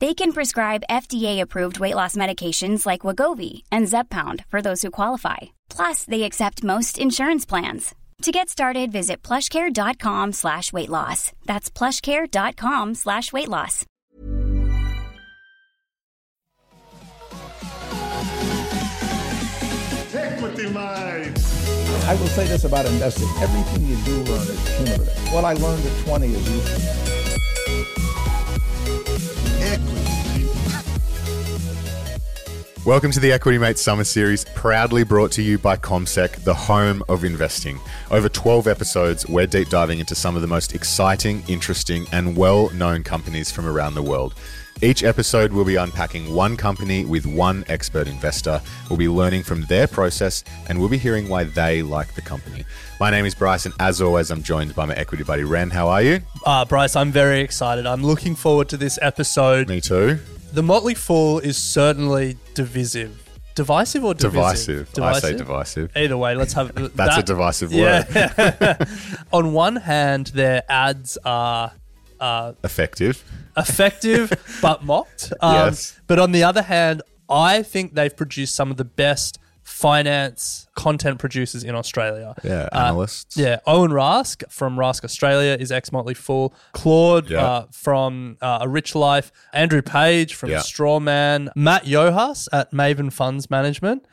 They can prescribe FDA-approved weight loss medications like Wegovy and Zepbound for those who qualify. Plus, they accept most insurance plans. To get started, visit plushcare.com slash weight loss. That's plushcare.com slash weight loss. I will say this about investing. Everything you do learn is cumulative. What I learned at 20 is useful. Welcome to the Equity Mates Summer Series, proudly brought to you by CommSec, the home of investing. Over 12 episodes, we're deep diving into some of the most exciting, interesting, and well known companies from around the world. Each episode, we'll be unpacking one company with one expert investor. We'll be learning from their process and we'll be hearing why they like the company. My name is Bryce, and as always, I'm joined by my equity buddy Ren. How are you? Uh, Bryce, I'm very excited. I'm looking forward to this episode. Me too. The Motley Fool is certainly divisive. Divisive or divisive? Divisive. I say divisive. Either way, let's have That's a divisive word. Yeah. On one hand, their ads are Effective. effective but mocked. Um, Yes. But on the other hand, I think they've produced some of the best finance content producers in Australia. Yeah, Uh, analysts. yeah, Owen Rask from Rask Australia is ex Motley Fool. Claude Yeah. uh, from uh, A Rich Life. Andrew Page from Yeah. Strawman. Matt Joass at Maven Funds Management.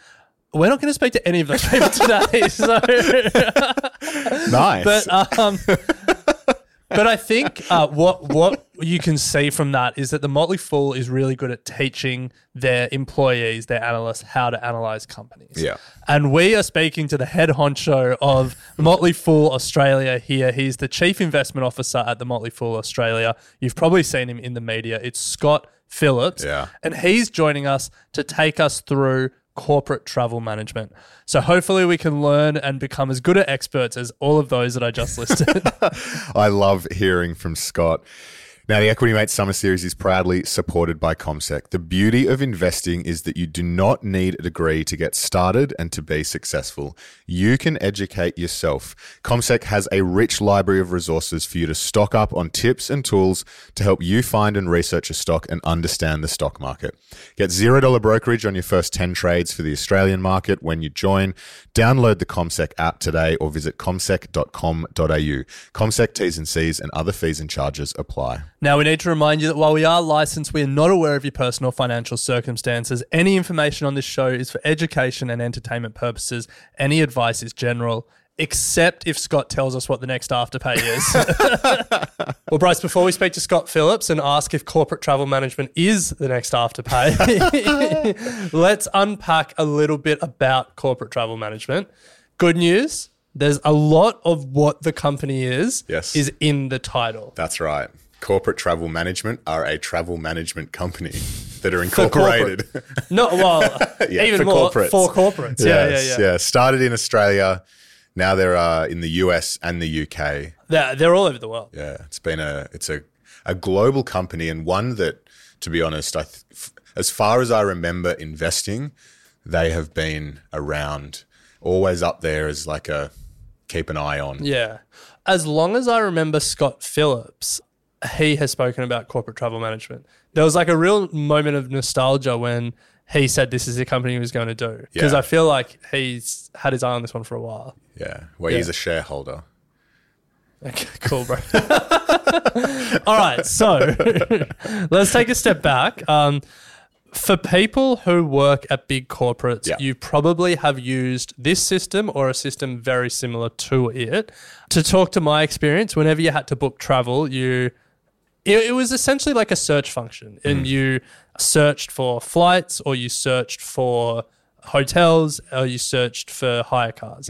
We're not going to speak to any of those people today. So. Nice. But um, but I think uh, what what you can see from that is that the Motley Fool is really good at teaching their employees, their analysts, how to analyze companies. Yeah. And we are speaking to the head honcho of Motley Fool Australia here. He's the chief investment officer at the Motley Fool Australia. You've probably seen him in the media. It's Scott Phillips. Yeah. And he's joining us to take us through corporate travel management. So hopefully we can learn and become as good at experts as all of those that I just listed. I love hearing from Scott. Now, the Equity Mates Summer Series is proudly supported by CommSec. The beauty of investing is that you do not need a degree to get started and to be successful. You can educate yourself. CommSec has a rich library of resources for you to stock up on tips and tools to help you find and research a stock and understand the stock market. Get $0 brokerage on your first 10 trades for the Australian market when you join. Download the CommSec app today or visit commsec.com.au. CommSec T's and C's and other fees and charges apply. Now, we need to remind you that while we are licensed, we are not aware of your personal financial circumstances. Any information on this show is for education and entertainment purposes. Any advice is general, except if Scott tells us what the next afterpay is. well, Bryce, before we speak to Scott Phillips and ask if corporate travel management is the next afterpay, let's unpack a little bit about corporate travel management. Good news. There's a lot of what the company is Yes. is in the title. That's right. Corporate Travel Management are a travel management company that are incorporated. No, well, Yeah, even for more corporates. for corporates. Yeah, Yes, yeah, yeah, Started in Australia. Now they're uh, in the US and the UK. They're, they're all over the world. Yeah, it's been a it's a a global company and one that, to be honest, I th- f- as far as I remember investing, they have been around, always up there as like a keep an eye on. Yeah. As long as I remember Scott Phillips, he has spoken about corporate travel management. There was like a real moment of nostalgia when he said this is the company he was going to do. Because Yeah. I feel like he's had his eye on this one for a while. Yeah, where Yeah. he's a shareholder. Okay, cool, bro. All right, so let's take a step back. Um, For people who work at big corporates, Yeah. you probably have used this system or a system very similar to it. To talk to my experience, whenever you had to book travel, you it, it was essentially like a search function, and you searched for flights, or you searched for hotels, or you searched for hire cars.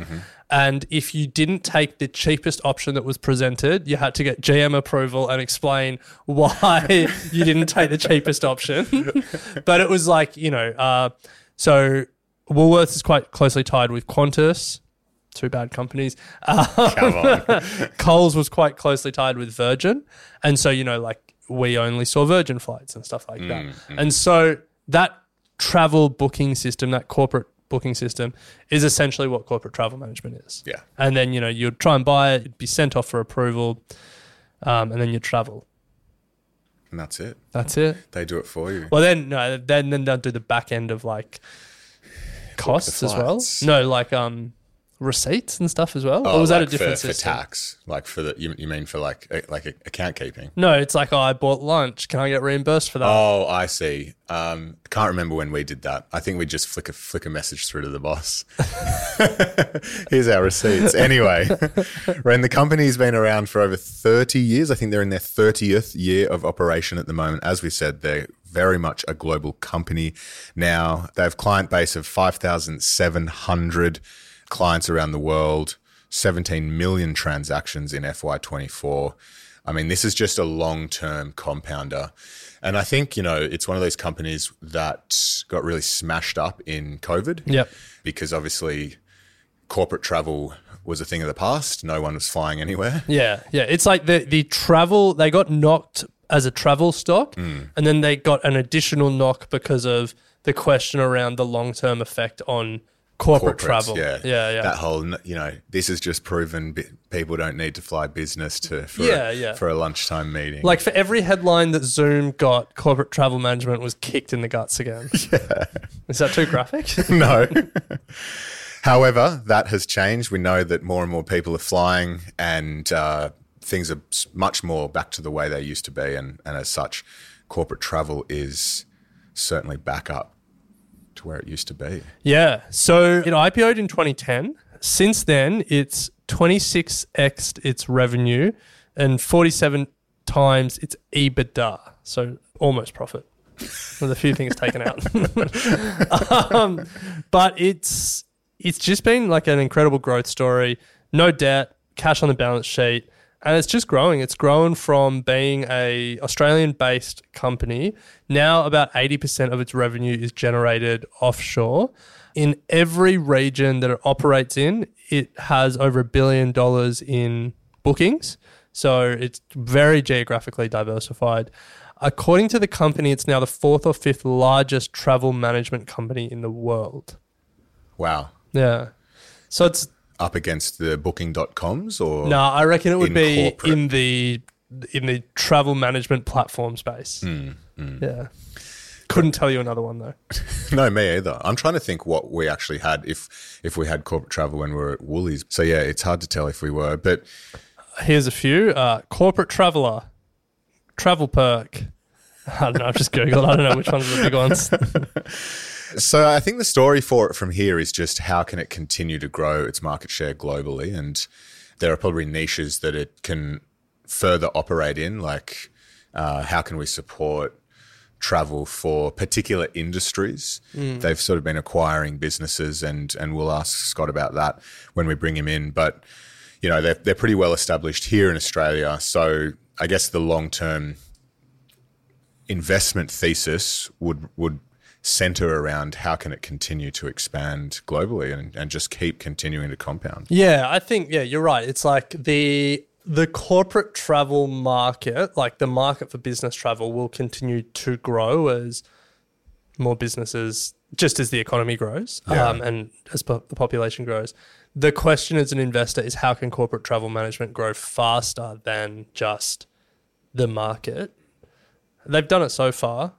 And if you didn't take the cheapest option that was presented, you had to get GM approval and explain why you didn't take the cheapest option. but it was like you know, uh, so Woolworths is quite closely tied with Qantas. Two bad companies. Um, Come on. Coles was quite closely tied with Virgin. And so, you know, like we only saw Virgin flights and stuff like that. And so that travel booking system, that corporate booking system, is essentially what corporate travel management is. Yeah. And then, you know, you'd try and buy it, it'd be sent off for approval, um, and then you'd travel. And that's it. That's it. They do it for you. Well, then, no, then, then they'll do the back end of like costs as well. No, like um, receipts and stuff as well. Oh, or was that a different for, for tax? Like for the you, you mean for like uh, like account keeping? No, it's like, oh, I bought lunch. Can I get reimbursed for that? Oh, I see. Um, can't remember when we did that. I think we just flick a flick a message through to the boss. Here's our receipts. Anyway, Ren, the company's been around for over 30 years. I think they're in their 30th year of operation at the moment. As we said, they're very much a global company now. They have client base of 5,700 clients around the world, 17 million transactions in FY24. I mean, this is just a long term compounder. And I think, you know, it's one of those companies that got really smashed up in COVID. Yep. Because obviously corporate travel was a thing of the past. No one was flying anywhere. Yeah, yeah. It's like the the travel they got knocked as a travel stock, Hmm. and then they got an additional knock because of the question around the long term effect on corporate travel. Yeah. yeah, yeah. That whole, you know, this is just proven people don't need to fly business to for, Yeah, a, yeah. for a lunchtime meeting. like for every headline that Zoom got, corporate travel management was kicked in the guts again. Yeah. Is that too graphic? no. However, that has changed. We know that more and more people are flying and uh, things are much more back to the way they used to be. And, and as such, corporate travel is certainly back up to where it used to be. Yeah. So it IPO'd in 2010. Since then, it's 26x its revenue and 47 times its EBITDA. So almost profit with a few things taken out. um, but it's it's just been like an incredible growth story. No debt, cash on the balance sheet, and it's just growing. It's grown from being a Australian based company. Now about 80% of its revenue is generated offshore. In every region that it operates in, it has over a billion dollars in bookings. So it's very geographically diversified. According to the company, it's now the fourth or fifth largest travel management company in the world. Wow. Yeah. So it's Up against the booking.coms or no, I reckon it would in be corporate? in the in the travel management platform space. Hmm, Yeah. Couldn't tell you another one though. No, me either. I'm trying to think what we actually had if if we had corporate travel when we were at Woolies. So yeah, it's hard to tell if we were, but Here's a few. Uh, corporate traveler, TravelPerk. I don't know. I've just googled. I don't know which ones are the big ones. So I think the story for it from here is just how can it continue to grow its market share globally, and there are probably niches that it can further operate in, like uh, how can we support travel for particular industries. They've sort of been acquiring businesses, and and we'll ask Scott about that when we bring him in. But you know they're they're pretty well established here in Australia, so I guess the long term investment thesis would would center around how can it continue to expand globally and, and just keep continuing to compound. Yeah, I think yeah, you're right. It's like the the corporate travel market, like the market for business travel will continue to grow as more businesses just as the economy grows Yeah. um, and as po- the population grows. The question as an investor is how can corporate travel management grow faster than just the market? They've done it so far.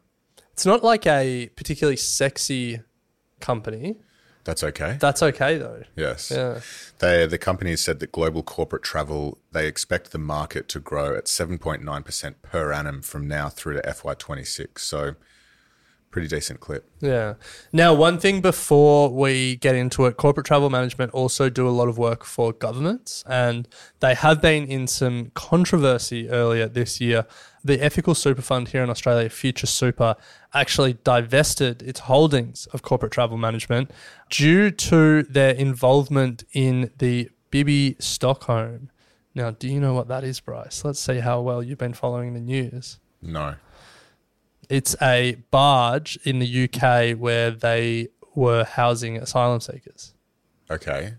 It's not like a particularly sexy company. That's okay. That's okay though. yes. Yeah. They, the company has said that global corporate travel, they expect the market to grow at 7.9% per annum from now through to FY26. So pretty decent clip. Yeah. Now, one thing before we get into it, corporate travel management also do a lot of work for governments, and they have been in some controversy earlier this year. The ethical super fund here in Australia, Future Super, actually divested its holdings of corporate travel management due to their involvement in the Bibby Stockholm. Now, do you know what that is, Bryce? Let's see how well you've been following the news. No. It's a barge in the UK where they were housing asylum seekers. Okay.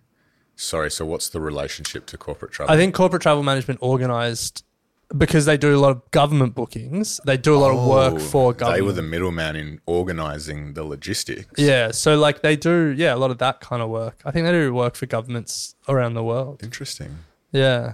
Sorry, so what's the relationship to corporate travel? I think corporate travel management organized because they do a lot of government bookings. They do a lot of work Oh, for government. They were the middleman in organizing the logistics. yeah, so like they do, yeah, a lot of that kind of work. I think they do work for governments around the world. Interesting. Yeah.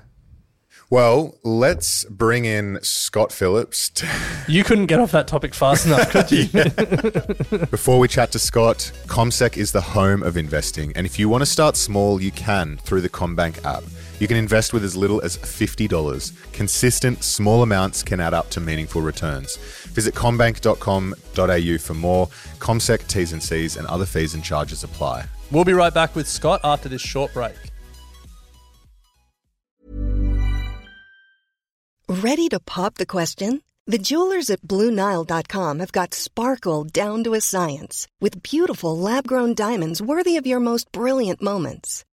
Well, let's bring in Scott Phillips. To, You couldn't get off that topic fast enough, could you? before we chat to Scott, CommSec is the home of investing. And if you want to start small, you can through the CommBank app. You can invest with as little as $50. Consistent, small amounts can add up to meaningful returns. Visit commbank.com.au for more. CommSec T's and C's and other fees and charges apply. we'll be right back with Scott after this short break. Ready to pop the question? The jewelers at BlueNile.com have got sparkle down to a science with beautiful lab grown diamonds worthy of your most brilliant moments.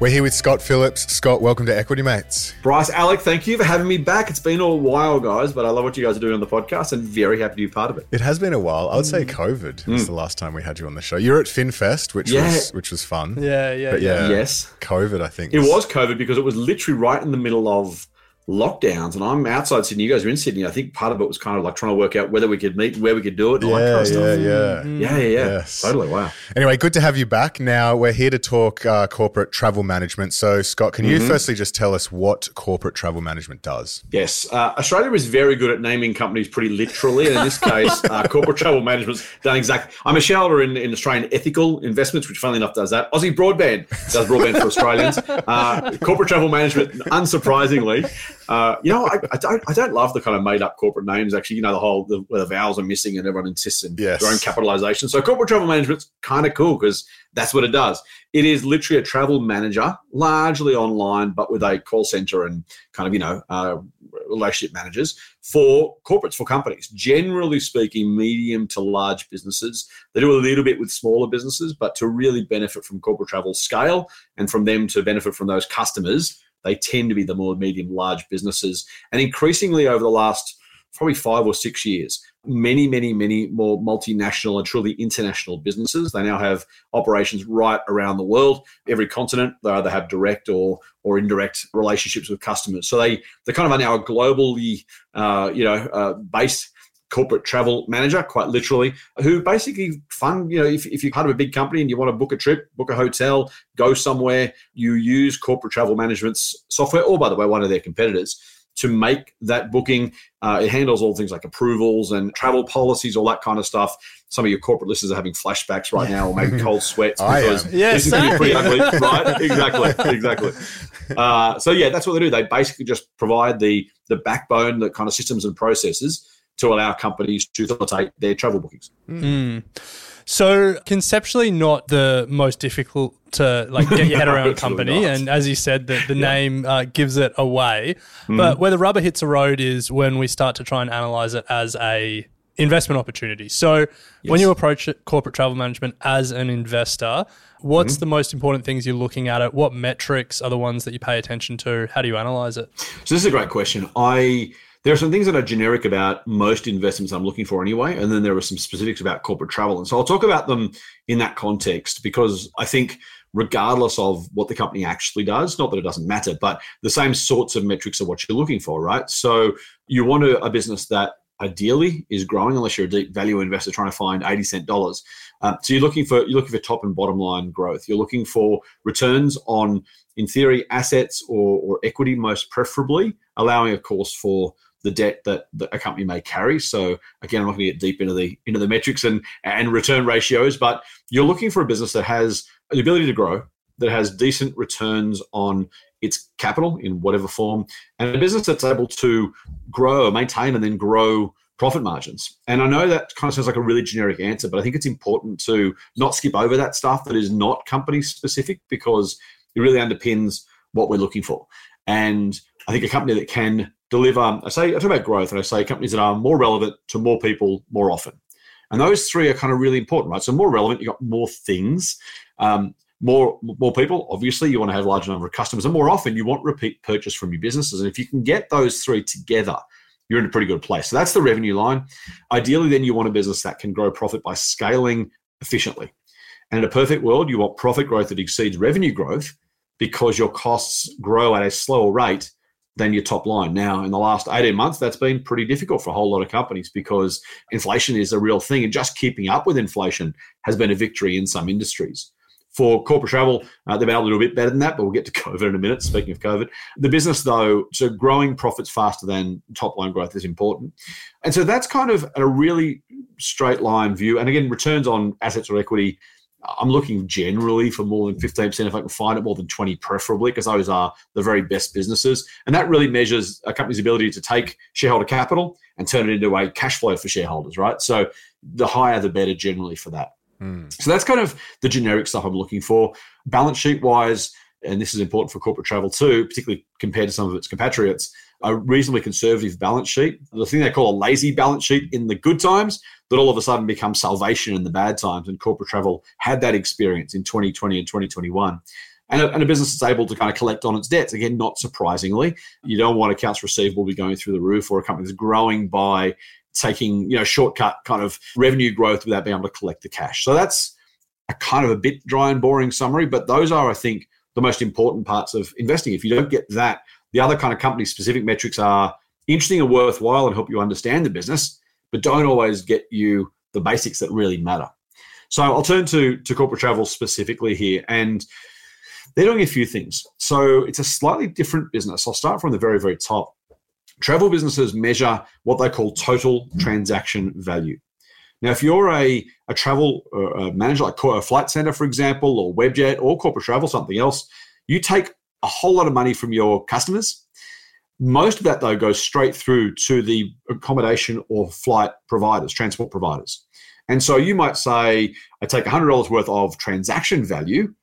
We're here with Scott Phillips. Scott, welcome to Equity Mates. Bryce, Alec, thank you for having me back. It's been a while, guys, but I love what you guys are doing on the podcast and very happy to be part of it. It has been a while. I would say COVID was the last time we had you on the show. You're at FinFest, which Mm. Yeah. was which was fun. Yeah, yeah, But yeah, Yes. COVID. I think It was COVID because it was literally right in the middle of lockdowns, and I'm outside Sydney. You guys are in Sydney. I think part of it was kind of like trying to work out whether we could meet, where we could do it, and all that Yeah, kind of stuff. yeah, yeah. Yeah, yeah, yeah. Yes. Totally. Wow. Anyway, good to have you back. Now we're here to talk uh, corporate travel management. So, Scott, can you firstly just tell us what corporate travel management does? Yes, uh, Australia is very good at naming companies pretty literally, and in this case, uh, corporate travel management's done exactly. I'm a shareholder in, in Australian Ethical Investments, which, funnily enough, does that. Aussie Broadband does broadband for Australians. Uh, corporate travel management, unsurprisingly, uh, you know, I, I don't, I don't love the kind of made up corporate names. Actually, you know, the whole the, where the vowels are missing and everyone insists in Yes. their own capitalization. So, corporate travel management's kind of cool because that's what it does. It is literally a travel manager, largely online, but with a call center and kind of, you know, uh, relationship managers for corporates, for companies. Generally speaking, medium to large businesses. They do a little bit with smaller businesses, but to really benefit from corporate travel scale and from them to benefit from those customers, they tend to be the more medium large businesses. And increasingly over the last probably five or six years, many, many, many more multinational and truly international businesses. They now have operations right around the world, every continent. They either have direct or or indirect relationships with customers. So they they kind of are now globally, uh, you know, uh, based corporate travel manager, quite literally, who basically fund, you know, if, if you're part of a big company and you want to book a trip, book a hotel, go somewhere, you use corporate travel management's software, or by the way, one of their competitors, to make that booking. Uh, it handles all things like approvals and travel policies, all that kind of stuff. Some of your corporate listeners are having flashbacks right now, or maybe cold sweats I because am. Yeah, this is going to be pretty ugly, right? Exactly, exactly. Uh, so yeah, that's what they do. They basically just provide the the backbone, the kind of systems and processes to allow companies to facilitate their travel bookings. Mm. So conceptually, not the most difficult to like get your head around company, not. and as you said, the, the Yeah. name uh, gives it away. Mm. But where the rubber hits the road is when we start to try and analyze it as a investment opportunity. So, when you approach it- corporate travel management as an investor, what's Mm-hmm. the most important things you're looking at? It what metrics are the ones that you pay attention to? How do you analyze it? So this is a great question. I there are some things that are generic about most investments I'm looking for anyway, and then there are some specifics about corporate travel. And so I'll talk about them in that context because I think regardless of what the company actually does, not that it doesn't matter, but the same sorts of metrics are what you're looking for, right? So you want a, a business that ideally is growing unless you're a deep value investor trying to find 80 cent dollars. Um, so you're looking for you're looking for top and bottom line growth. You're looking for returns on, in theory, assets or, or equity, most preferably, allowing, of course, for the debt that, that a company may carry. So again, I'm not going to get deep into the into the metrics and and return ratios, but you're looking for a business that has the ability to grow, that has decent returns on its capital in whatever form, and a business that's able to grow, maintain, and then grow profit margins. And I know that kind of sounds like a really generic answer, but I think it's important to not skip over that stuff that is not company specific because it really underpins what we're looking for. And I think a company that can deliver, I say, I talk about growth, and I say companies that are more relevant to more people more often. And those three are kind of really important, right? So more relevant, you've got more things, um, more more people. Obviously, you want to have a larger number of customers, and more often, you want repeat purchase from your businesses. And if you can get those three together, you're in a pretty good place. So that's the revenue line. Ideally, then you want a business that can grow profit by scaling efficiently. And in a perfect world, you want profit growth that exceeds revenue growth because your costs grow at a slower rate than your top line. Now, in the last 18 months, that's been pretty difficult for a whole lot of companies because inflation is a real thing. And just keeping up with inflation has been a victory in some industries. For corporate travel, uh, they've been a bit better than that, but we'll get to COVID in a minute. Speaking of COVID, the business, though, so growing profits faster than top line growth is important. And so that's kind of a really straight line view. And again, returns on assets or equity I'm looking generally for more than 15% if I can find it, more than 20 preferably, because those are the very best businesses. And that really measures a company's ability to take shareholder capital and turn it into a cash flow for shareholders, right? So the higher the better generally for that. Hmm. So that's kind of the generic stuff I'm looking for. Balance sheet wise, and this is important for corporate travel too, particularly compared to some of its compatriots, a reasonably conservative balance sheet. The thing they call a lazy balance sheet in the good times that all of a sudden becomes salvation in the bad times. And corporate travel had that experience in 2020 and 2021. And a, and a business that's able to kind of collect on its debts. Again, not surprisingly, you don't want accounts receivable be going through the roof or a company that's growing by taking, you know, shortcut kind of revenue growth without being able to collect the cash. So that's a kind of a bit dry and boring summary, but those are, I think, the most important parts of investing. If you don't get that, the other kind of company specific metrics are interesting and worthwhile and help you understand the business, but don't always get you the basics that really matter. So I'll turn to, to corporate travel specifically here. And they're doing a few things. So it's a slightly different business. I'll start from the very, very top. Travel businesses measure what they call total transaction value. Now, if you're a, a travel uh, uh, manager like a Flight Centre, for example, or Webjet or corporate travel, something else, you take a whole lot of money from your customers. Most of that, though, goes straight through to the accommodation or flight providers, transport providers. And so you might say, I take $100 worth of transaction value,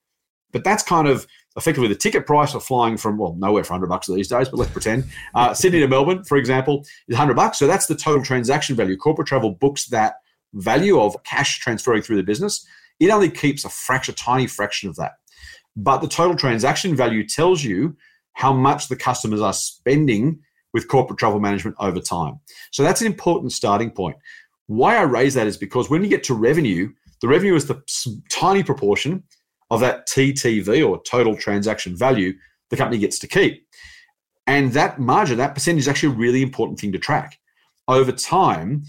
but that's kind of effectively the ticket price of flying from, well, nowhere for 100 bucks these days, but let's pretend. Uh, Sydney to Melbourne, for example, is 100 bucks. So that's the total transaction value. Corporate travel books that value of cash transferring through the business. It only keeps a fraction, a tiny fraction of that. But the total transaction value tells you how much the customers are spending with corporate travel management over time. So that's an important starting point. Why I raise that is because when you get to revenue, the revenue is the tiny proportion of that TTV or total transaction value the company gets to keep. And that margin, that percentage is actually a really important thing to track. Over time,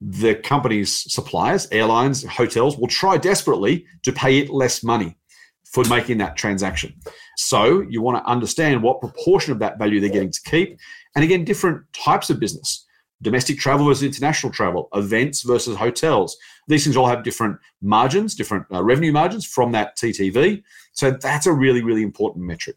the company's suppliers, airlines, hotels will try desperately to pay it less money for making that transaction. So you want to understand what proportion of that value they're getting to keep. And again, different types of business domestic travel versus international travel, events versus hotels. These things all have different margins, different uh, revenue margins from that TTV. So that's a really, really important metric.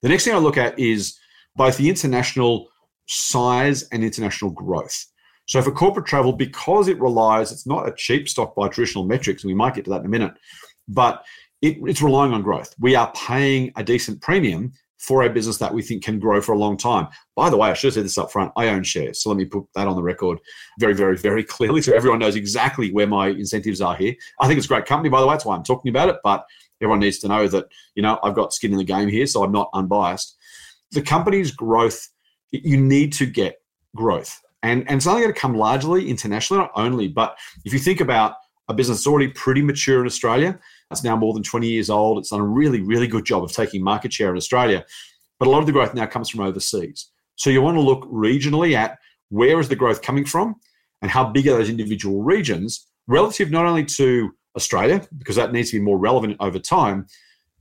The next thing I look at is both the international size and international growth. So for corporate travel, because it relies, it's not a cheap stock by traditional metrics, and we might get to that in a minute, but it, it's relying on growth. We are paying a decent premium for a business that we think can grow for a long time. By the way, I should have said this up front. I own shares. So let me put that on the record very, very, very clearly so everyone knows exactly where my incentives are here. I think it's a great company, by the way. That's why I'm talking about it. But everyone needs to know that, you know, I've got skin in the game here, so I'm not unbiased. The company's growth, you need to get growth. And, and it's only going to come largely internationally, not only, but if you think about a business that's already pretty mature in Australia, it's now more than 20 years old. It's done a really, really good job of taking market share in Australia. But a lot of the growth now comes from overseas. So you want to look regionally at where is the growth coming from and how big are those individual regions relative not only to Australia, because that needs to be more relevant over time,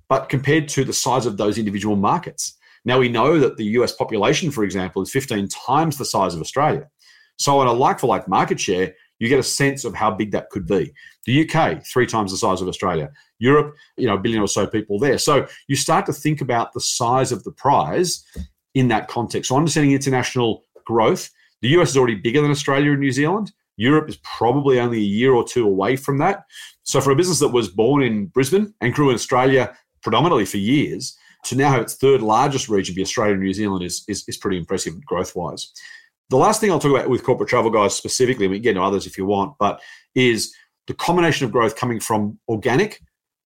but compared to the size of those individual markets. Now we know that the US population, for example, is 15 times the size of Australia. So on a like for like market share, you get a sense of how big that could be. The UK, three times the size of Australia. Europe, you know, a billion or so people there. So you start to think about the size of the prize in that context. So understanding international growth, the US is already bigger than Australia and New Zealand. Europe is probably only a year or two away from that. So for a business that was born in Brisbane and grew in Australia predominantly for years, to now have its third largest region be Australia and New Zealand is, is, is pretty impressive growth wise. The last thing I'll talk about with corporate travel guys specifically, we can get into others if you want, but is the combination of growth coming from organic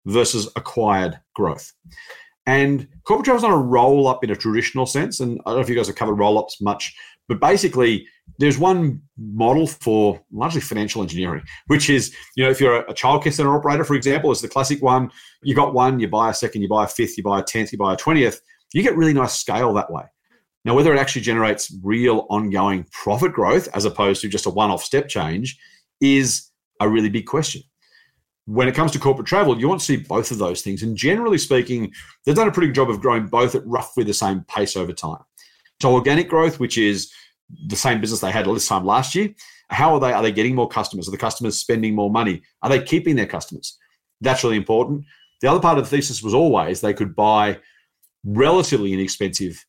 versus acquired growth. And corporate travel is not a roll up in a traditional sense. And I don't know if you guys have covered roll ups much, but basically, there's one model for largely financial engineering, which is, you know, if you're a childcare center operator, for example, is the classic one. You got one, you buy a second, you buy a fifth, you buy a tenth, you buy a twentieth. You get really nice scale that way. Now, whether it actually generates real ongoing profit growth as opposed to just a one off step change is a really big question. When it comes to corporate travel, you want to see both of those things. And generally speaking, they've done a pretty good job of growing both at roughly the same pace over time. So, organic growth, which is the same business they had this time last year, how are they? Are they getting more customers? Are the customers spending more money? Are they keeping their customers? That's really important. The other part of the thesis was always they could buy relatively inexpensive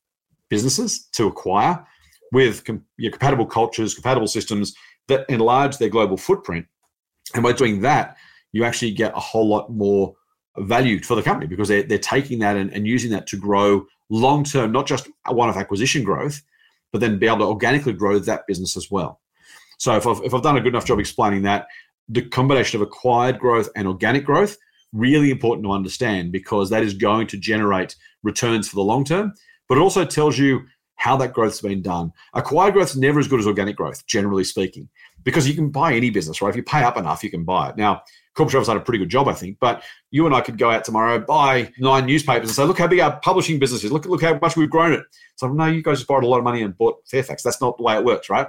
businesses to acquire with com- you know, compatible cultures, compatible systems that enlarge their global footprint. And by doing that, you actually get a whole lot more value for the company because they're, they're taking that and, and using that to grow long term, not just one of acquisition growth, but then be able to organically grow that business as well. So if I've, if I've done a good enough job explaining that, the combination of acquired growth and organic growth, really important to understand because that is going to generate returns for the long term but it also tells you how that growth's been done. Acquired growth is never as good as organic growth, generally speaking, because you can buy any business, right? If you pay up enough, you can buy it. Now, Corporate Travel's done a pretty good job, I think, but you and I could go out tomorrow, buy nine newspapers and say, look how big our publishing business is. Look, look how much we've grown it. So, no, you guys just borrowed a lot of money and bought Fairfax. That's not the way it works, right?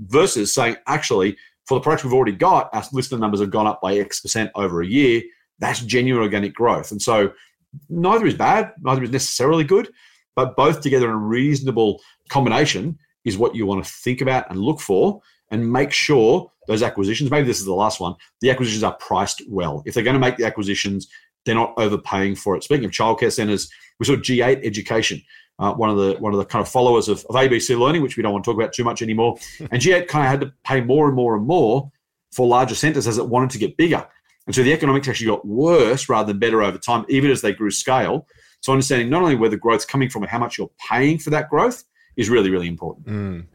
Versus saying, actually, for the products we've already got, our listener numbers have gone up by X percent over a year. That's genuine organic growth. And so neither is bad, neither is necessarily good but both together in a reasonable combination is what you want to think about and look for and make sure those acquisitions, maybe this is the last one, the acquisitions are priced well. If they're going to make the acquisitions, they're not overpaying for it. Speaking of childcare centers, we saw G8 Education, uh, one of the one of the kind of followers of, of ABC Learning, which we don't want to talk about too much anymore. and G8 kind of had to pay more and more and more for larger centers as it wanted to get bigger. And so the economics actually got worse rather than better over time, even as they grew scale. So understanding not only where the growth's coming from and how much you're paying for that growth is really, really important. Mm.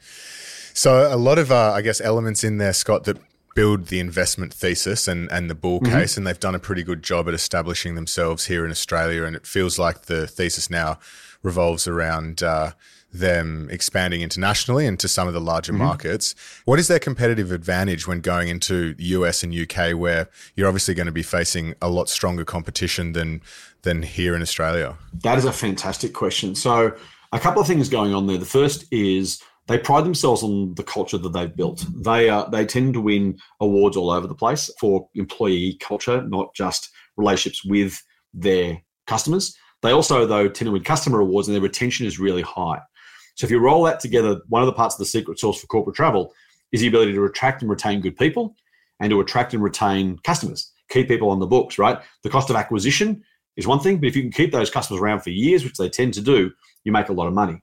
So a lot of, uh, I guess, elements in there, Scott, that build the investment thesis and, and the bull mm-hmm. case, and they've done a pretty good job at establishing themselves here in Australia. And it feels like the thesis now revolves around uh, them expanding internationally into some of the larger mm-hmm. markets. What is their competitive advantage when going into the US and UK, where you're obviously going to be facing a lot stronger competition than than here in Australia? That is a fantastic question. So, a couple of things going on there. The first is they pride themselves on the culture that they've built. They uh, they tend to win awards all over the place for employee culture, not just relationships with their customers. They also, though, tend to win customer awards, and their retention is really high. So if you roll that together, one of the parts of the secret sauce for corporate travel is the ability to attract and retain good people and to attract and retain customers, keep people on the books, right? The cost of acquisition is one thing, but if you can keep those customers around for years, which they tend to do, you make a lot of money.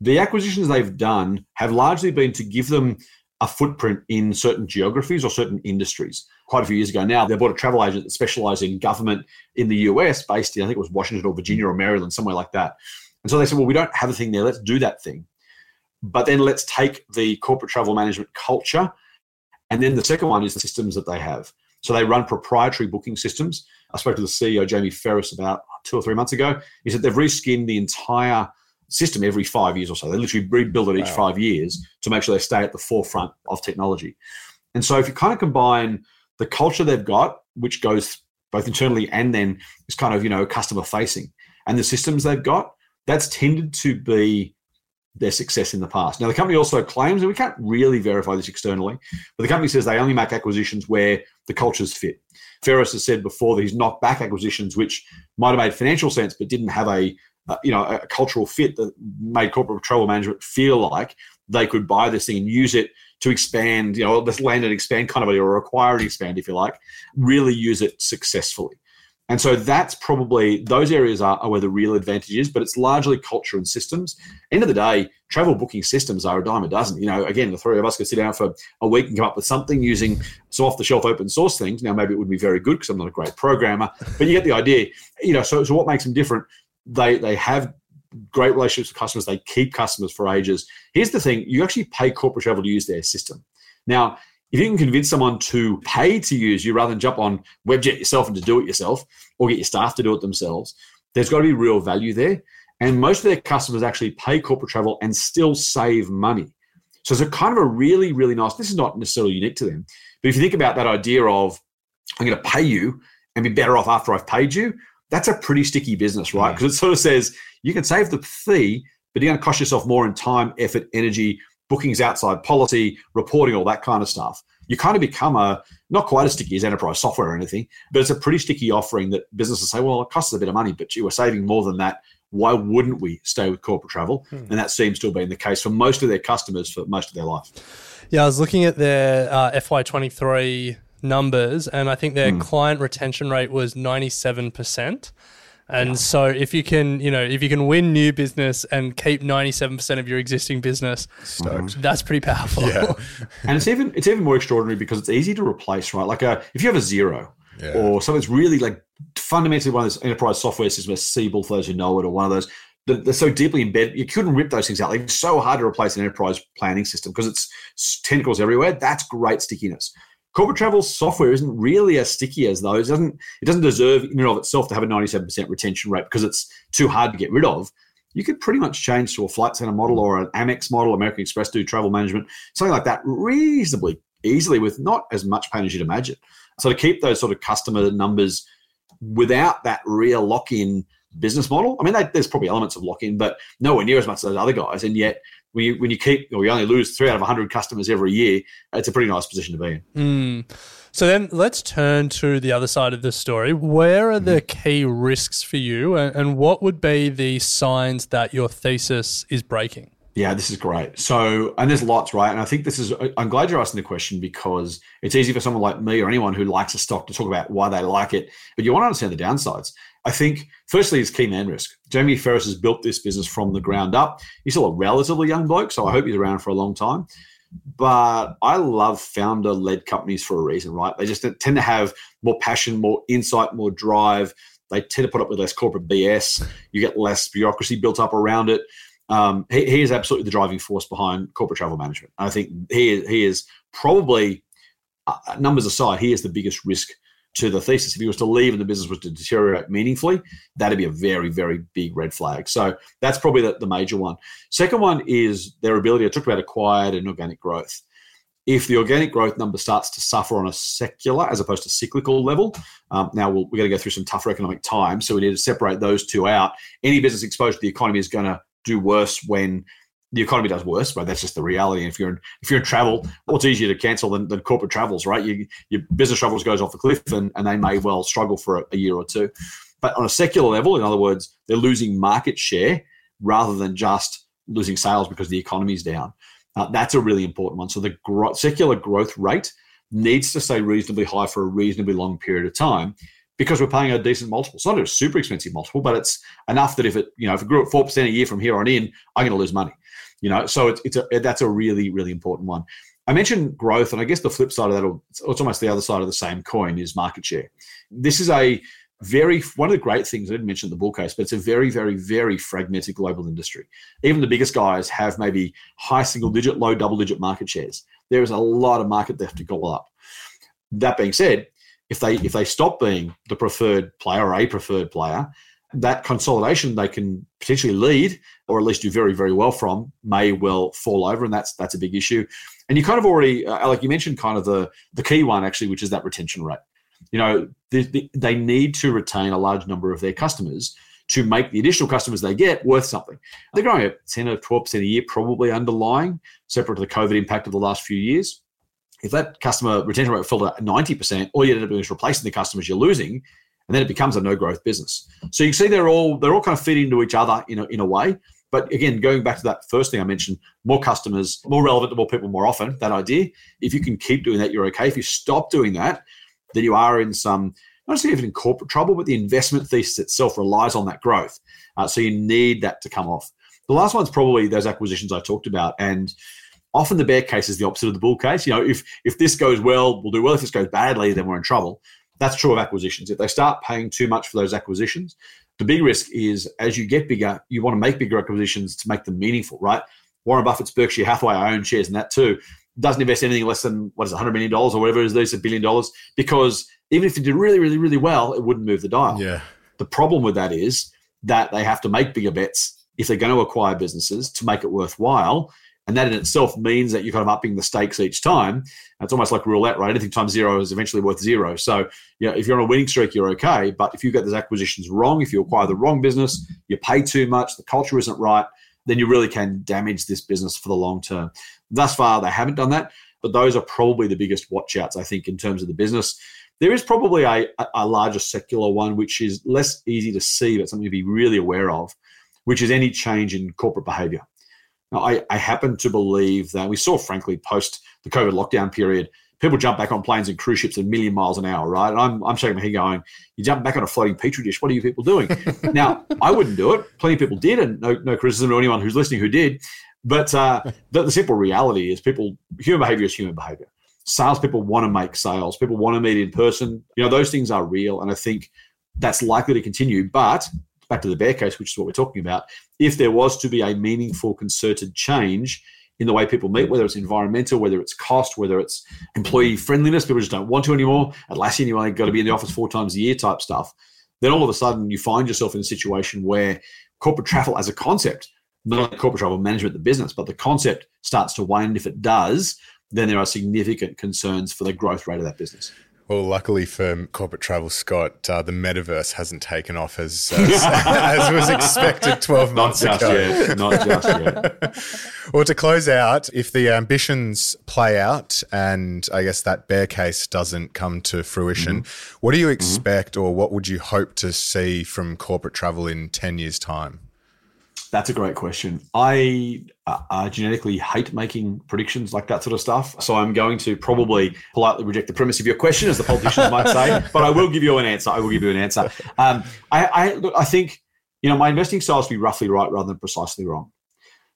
The acquisitions they've done have largely been to give them a footprint in certain geographies or certain industries. Quite a few years ago now, they bought a travel agent that specialized in government in the US, based in, I think it was Washington or Virginia or Maryland, somewhere like that. And so they said, well, we don't have a thing there. Let's do that thing. But then let's take the corporate travel management culture. And then the second one is the systems that they have. So they run proprietary booking systems. I spoke to the CEO, Jamie Pherous, about two or three months ago. He said they've reskinned the entire system every five years or so. They literally rebuild it each wow. five years to make sure they stay at the forefront of technology. And so if you kind of combine the culture they've got, which goes both internally and then is kind of, you know, customer facing, and the systems they've got, that's tended to be their success in the past. Now, the company also claims, and we can't really verify this externally, but the company says they only make acquisitions where the cultures fit. Pherous has said before that he's knocked back acquisitions which might have made financial sense but didn't have a, uh, you know a cultural fit that made corporate travel management feel like they could buy this thing and use it to expand, you know, this land and expand kind of or acquire and expand, if you like, really use it successfully. And so that's probably those areas are, are, where the real advantage is, but it's largely culture and systems. End of the day, travel booking systems are a dime a dozen. You know, again, the three of us could sit down for a week and come up with something using some off the shelf open source things. Now, maybe it would be very good because I'm not a great programmer, but you get the idea. You know, so, so what makes them different? They they have great relationships with customers. They keep customers for ages. Here's the thing: you actually pay corporate travel to use their system. Now, if you can convince someone to pay to use you rather than jump on Webjet yourself and to do it yourself or get your staff to do it themselves, there's got to be real value there. And most of their customers actually pay corporate travel and still save money. So it's a kind of a really, really nice, this is not necessarily unique to them. But if you think about that idea of, I'm going to pay you and be better off after I've paid you, that's a pretty sticky business, right? Because it sort of says you can save the fee, but you're going to cost yourself more in time, effort, energy, bookings outside policy, reporting, all that kind of stuff. You kind of become a not quite as sticky as enterprise software or anything, but it's a pretty sticky offering that businesses say, well, it costs a bit of money, but you are saving more than that. Why wouldn't we stay with corporate travel? Hmm. And that seems to have been the case for most of their customers for most of their life. Yeah, I was looking at their uh, FY23 numbers, and I think their hmm. client retention rate was 97%. And yeah. so if you can, you know, if you can win new business and keep 97% of your existing business, Stoked. that's pretty powerful. Yeah. and it's even it's even more extraordinary because it's easy to replace, right? Like a, uh, if you have a Xero yeah. or something that's really like fundamentally one of those enterprise software systems, Siebel, for those who know it, or one of those, they're so deeply embedded, you couldn't rip those things out. Like, it's so hard to replace an enterprise planning system because it's tentacles everywhere. That's great stickiness corporate travel software isn't really as sticky as those. It doesn't it doesn't deserve in and of itself to have a 97% retention rate because it's too hard to get rid of. You could pretty much change to a flight center model or an Amex model, American Express do travel management, something like that reasonably easily with not as much pain as you'd imagine. So to keep those sort of customer numbers without that real lock-in business model, I mean, they, there's probably elements of lock-in, but nowhere near as much as those other guys. And yet when you, when you keep or you only lose three out of 100 customers every year, it's a pretty nice position to be in. Mm. So then let's turn to the other side of the story. Where are the mm-hmm. key risks for you, and, and what would be the signs that your thesis is breaking? Yeah, this is great. So, and there's lots, right? And I think this is, I'm glad you're asking the question because it's easy for someone like me or anyone who likes a stock to talk about why they like it, but you want to understand the downsides. I think, firstly, is key man risk. Jamie Pherous has built this business from the ground up. He's still a relatively young bloke, so I hope he's around for a long time. But I love founder led companies for a reason, right? They just tend to have more passion, more insight, more drive. They tend to put up with less corporate BS. You get less bureaucracy built up around it. Um, he, he, is absolutely the driving force behind corporate travel management. I think he, he is probably, uh, numbers aside, he is the biggest risk to the thesis. If he was to leave and the business was to deteriorate meaningfully, that'd be a very, very big red flag. So that's probably the, the major one. Second one is their ability. I talked about acquired and organic growth. If the organic growth number starts to suffer on a secular as opposed to cyclical level, um, now we are going to go through some tougher economic times, so we need to separate those two out. Any business exposed to the economy is going to do worse when the economy does worse, but that's just the reality. If you're in, if you're in travel, what's easier to cancel than, than corporate travels, right? You, your business travels goes off the cliff, and, and they may well struggle for a, a year or two. But on a secular level, in other words, they're losing market share rather than just losing sales because the economy's down. Uh, that's a really important one. So the gro- secular growth rate needs to stay reasonably high for a reasonably long period of time because we're paying a decent multiple. It's not a super expensive multiple, but it's enough that if it, you know, if it grew at 4% a year from here on in, I'm going to lose money you know so it's, it's a, that's a really really important one i mentioned growth and i guess the flip side of that or it's almost the other side of the same coin is market share this is a very one of the great things I didn't mention the bull case, but it's a very, very, very fragmented global industry. Even the biggest guys have maybe high single digit, low double digit market shares. There is a lot of market left to go up. That being said, if they if they stop being the preferred player or a preferred player, that consolidation they can potentially lead or at least do very very well from may well fall over, and that's that's a big issue. And you kind of already, uh, like you mentioned, kind of the the key one actually, which is that retention rate. You know, they, they need to retain a large number of their customers to make the additional customers they get worth something. They're growing at 10 or 12% a year, probably underlying, separate to the COVID impact of the last few years. If that customer retention rate fell to 90%, all you end up doing is replacing the customers you're losing, and then it becomes a no growth business. So you can see they're all they're all kind of feeding into each other in a, in a way. But again, going back to that first thing I mentioned, more customers, more relevant to more people more often, that idea. If you can keep doing that, you're okay. If you stop doing that, then you are in some, not necessarily even in corporate trouble, but the investment thesis itself relies on that growth. Uh, so you need that to come off. The last one's probably those acquisitions I talked about. And often the bear case is the opposite of the bull case. You know, if if this goes well, we'll do well. If this goes badly, then we're in trouble. That's true of acquisitions. If they start paying too much for those acquisitions, the big risk is as you get bigger, you want to make bigger acquisitions to make them meaningful, right? Warren Buffett's Berkshire Hathaway, I own shares in that too, doesn't invest anything less than what is it, $100 million or whatever it is, these a billion dollars, because even if it did really, really, really well, it wouldn't move the dial. Yeah. The problem with that is that they have to make bigger bets if they're going to acquire businesses to make it worthwhile. And that in itself means that you're kind of upping the stakes each time. It's almost like roulette, right? Anything times zero is eventually worth zero. So, you know, if you're on a winning streak, you're okay. But if you get those acquisitions wrong, if you acquire the wrong business, you pay too much, the culture isn't right, then you really can damage this business for the long term. Thus far, they haven't done that, but those are probably the biggest watchouts, I think, in terms of the business. There is probably a, a larger secular one, which is less easy to see, but something to be really aware of, which is any change in corporate behavior. Now, I, I happen to believe that we saw, frankly, post the COVID lockdown period, people jump back on planes and cruise ships a million miles an hour, right? And I'm, I'm shaking my head going, you jump back on a floating petri dish. What are you people doing? now, I wouldn't do it. Plenty of people did, and no, no criticism to anyone who's listening who did. But uh, the, the simple reality is people, human behavior is human behavior. Salespeople want to make sales. People want to meet in person. You know, those things are real. And I think that's likely to continue. But back to the bear case, which is what we're talking about, if there was to be a meaningful, concerted change in the way people meet, whether it's environmental, whether it's cost, whether it's employee friendliness, people just don't want to anymore. Atlassian, you only got to be in the office four times a year type stuff. Then all of a sudden, you find yourself in a situation where corporate travel as a concept, not corporate travel management, the business, but the concept starts to wane. If it does, then there are significant concerns for the growth rate of that business. Well, luckily for corporate travel, Scott, uh, the metaverse hasn't taken off as as, as was expected twelve months not ago. Yet, not just yet. well, to close out, if the ambitions play out, and I guess that bear case doesn't come to fruition, mm-hmm. what do you expect, mm-hmm. or what would you hope to see from corporate travel in ten years' time? That's a great question. I uh, genetically hate making predictions like that sort of stuff. So I'm going to probably politely reject the premise of your question, as the politicians might say, but I will give you an answer. I will give you an answer. Um, I, I, look, I think you know my investing style is to be roughly right rather than precisely wrong.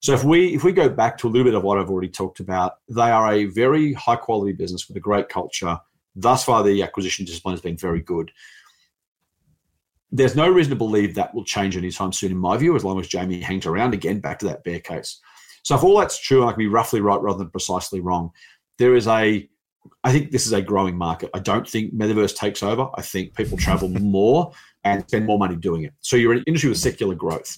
So if we if we go back to a little bit of what I've already talked about, they are a very high quality business with a great culture. Thus far, the acquisition discipline has been very good there's no reason to believe that will change anytime soon, in my view, as long as Jamie hangs around. Again, back to that bear case. So if all that's true, I can be roughly right rather than precisely wrong. There is a, I think this is a growing market. I don't think metaverse takes over. I think people travel more and spend more money doing it. So you're an industry with secular growth.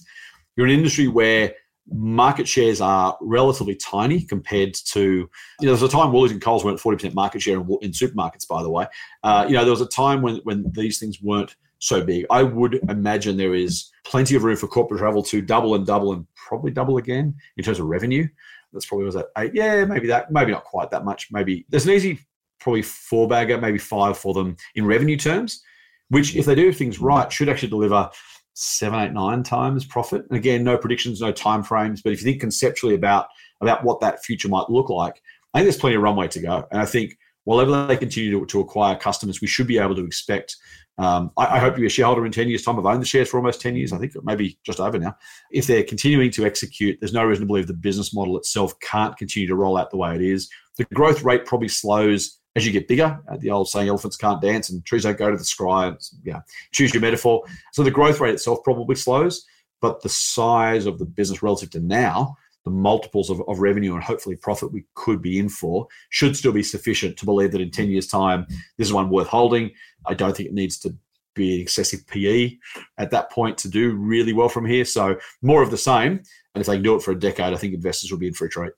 You're an industry where market shares are relatively tiny compared to, you know, there's a time Woolies and Coles weren't 40% market share in, in supermarkets, by the way. Uh, you know, there was a time when, when these things weren't so big. I would imagine there is plenty of room for corporate travel to double and double and probably double again in terms of revenue. That's probably was at eight. Yeah, maybe that, maybe not quite that much. Maybe there's an easy probably four bagger, maybe five for them in revenue terms, which if they do things right should actually deliver seven, eight, nine times profit. And again, no predictions, no time frames. But if you think conceptually about about what that future might look like, I think there's plenty of runway to go. And I think whatever they continue to, to acquire customers, we should be able to expect um, I, I, hope be a shareholder in 10 years' time. I've owned the shares for almost 10 years, I think maybe just over now. If they're continuing to execute, there's no reason to believe the business model itself can't continue to roll out the way it is. The growth rate probably slows as you get bigger, uh, the old saying, elephants can't dance and trees don't go to the sky. Yeah, choose your metaphor. So the growth rate itself probably slows, but the size of the business relative to now, the multiples of, of revenue and hopefully profit we could be in for should still be sufficient to believe that in 10 years' time, this is one worth holding. I don't think it needs to be an excessive PE at that point to do really well from here. So more of the same. And if they can do it for a decade, I think investors will be in for a treat.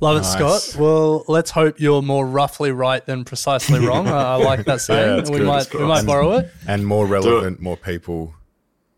Love it, nice. Scott. Well, let's hope you're more roughly right than precisely wrong. I like that saying. yeah, we good. might we might borrow it. And more relevant, more people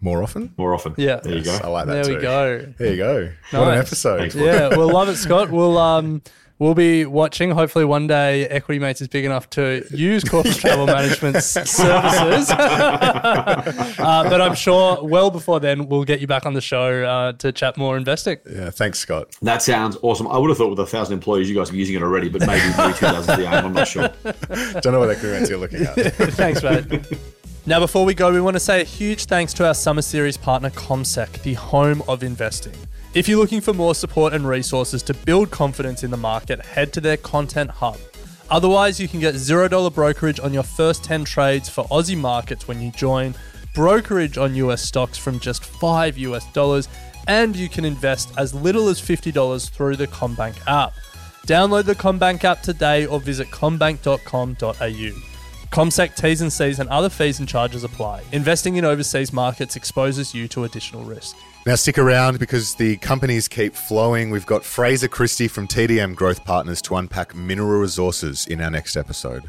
more often? More often. Yeah. There you go. I like that There too. we go. There you go. Nice. What an episode. Yeah, we'll love it, Scott. We'll um we'll be watching. Hopefully one day Equity Mates is big enough to use corporate travel management's services. uh, but I'm sure well before then we'll get you back on the show uh, to chat more investing. Yeah, thanks, Scott. That sounds awesome. I would have thought with a thousand employees you guys are using it already, but maybe maybe two thousand the aim. I'm not sure. Don't know what Equity Mates you're looking at. thanks, mate. Now, before we go, we want to say a huge thanks to our Summer Series partner, CommSec, the home of investing. If you're looking for more support and resources to build confidence in the market, head to their content hub. Otherwise, you can get $0 brokerage on your first 10 trades for Aussie markets when you join, brokerage on US stocks from just 5 US dollars, and you can invest as little as $50 through the CommBank app. Download the CommBank app today or visit commbank.com.au. CommSec T's and C's and other fees and charges apply. Investing in overseas markets exposes you to additional risk. Now, stick around because the companies keep flowing. We've got Fraser Christie from TDM Growth Partners to unpack mineral resources in our next episode.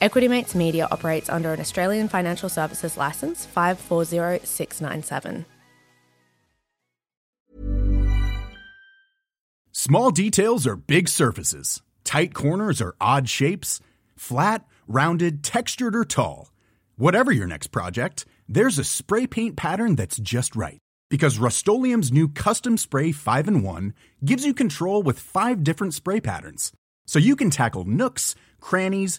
Equity Mates Media operates under an Australian Financial Services Licence 540697. Small details are big surfaces, tight corners are odd shapes, flat, rounded, textured, or tall. Whatever your next project, there's a spray paint pattern that's just right. Because Rust-Oleum Custom Spray 5 in 1 gives you control with five different spray patterns. So you can tackle nooks, crannies,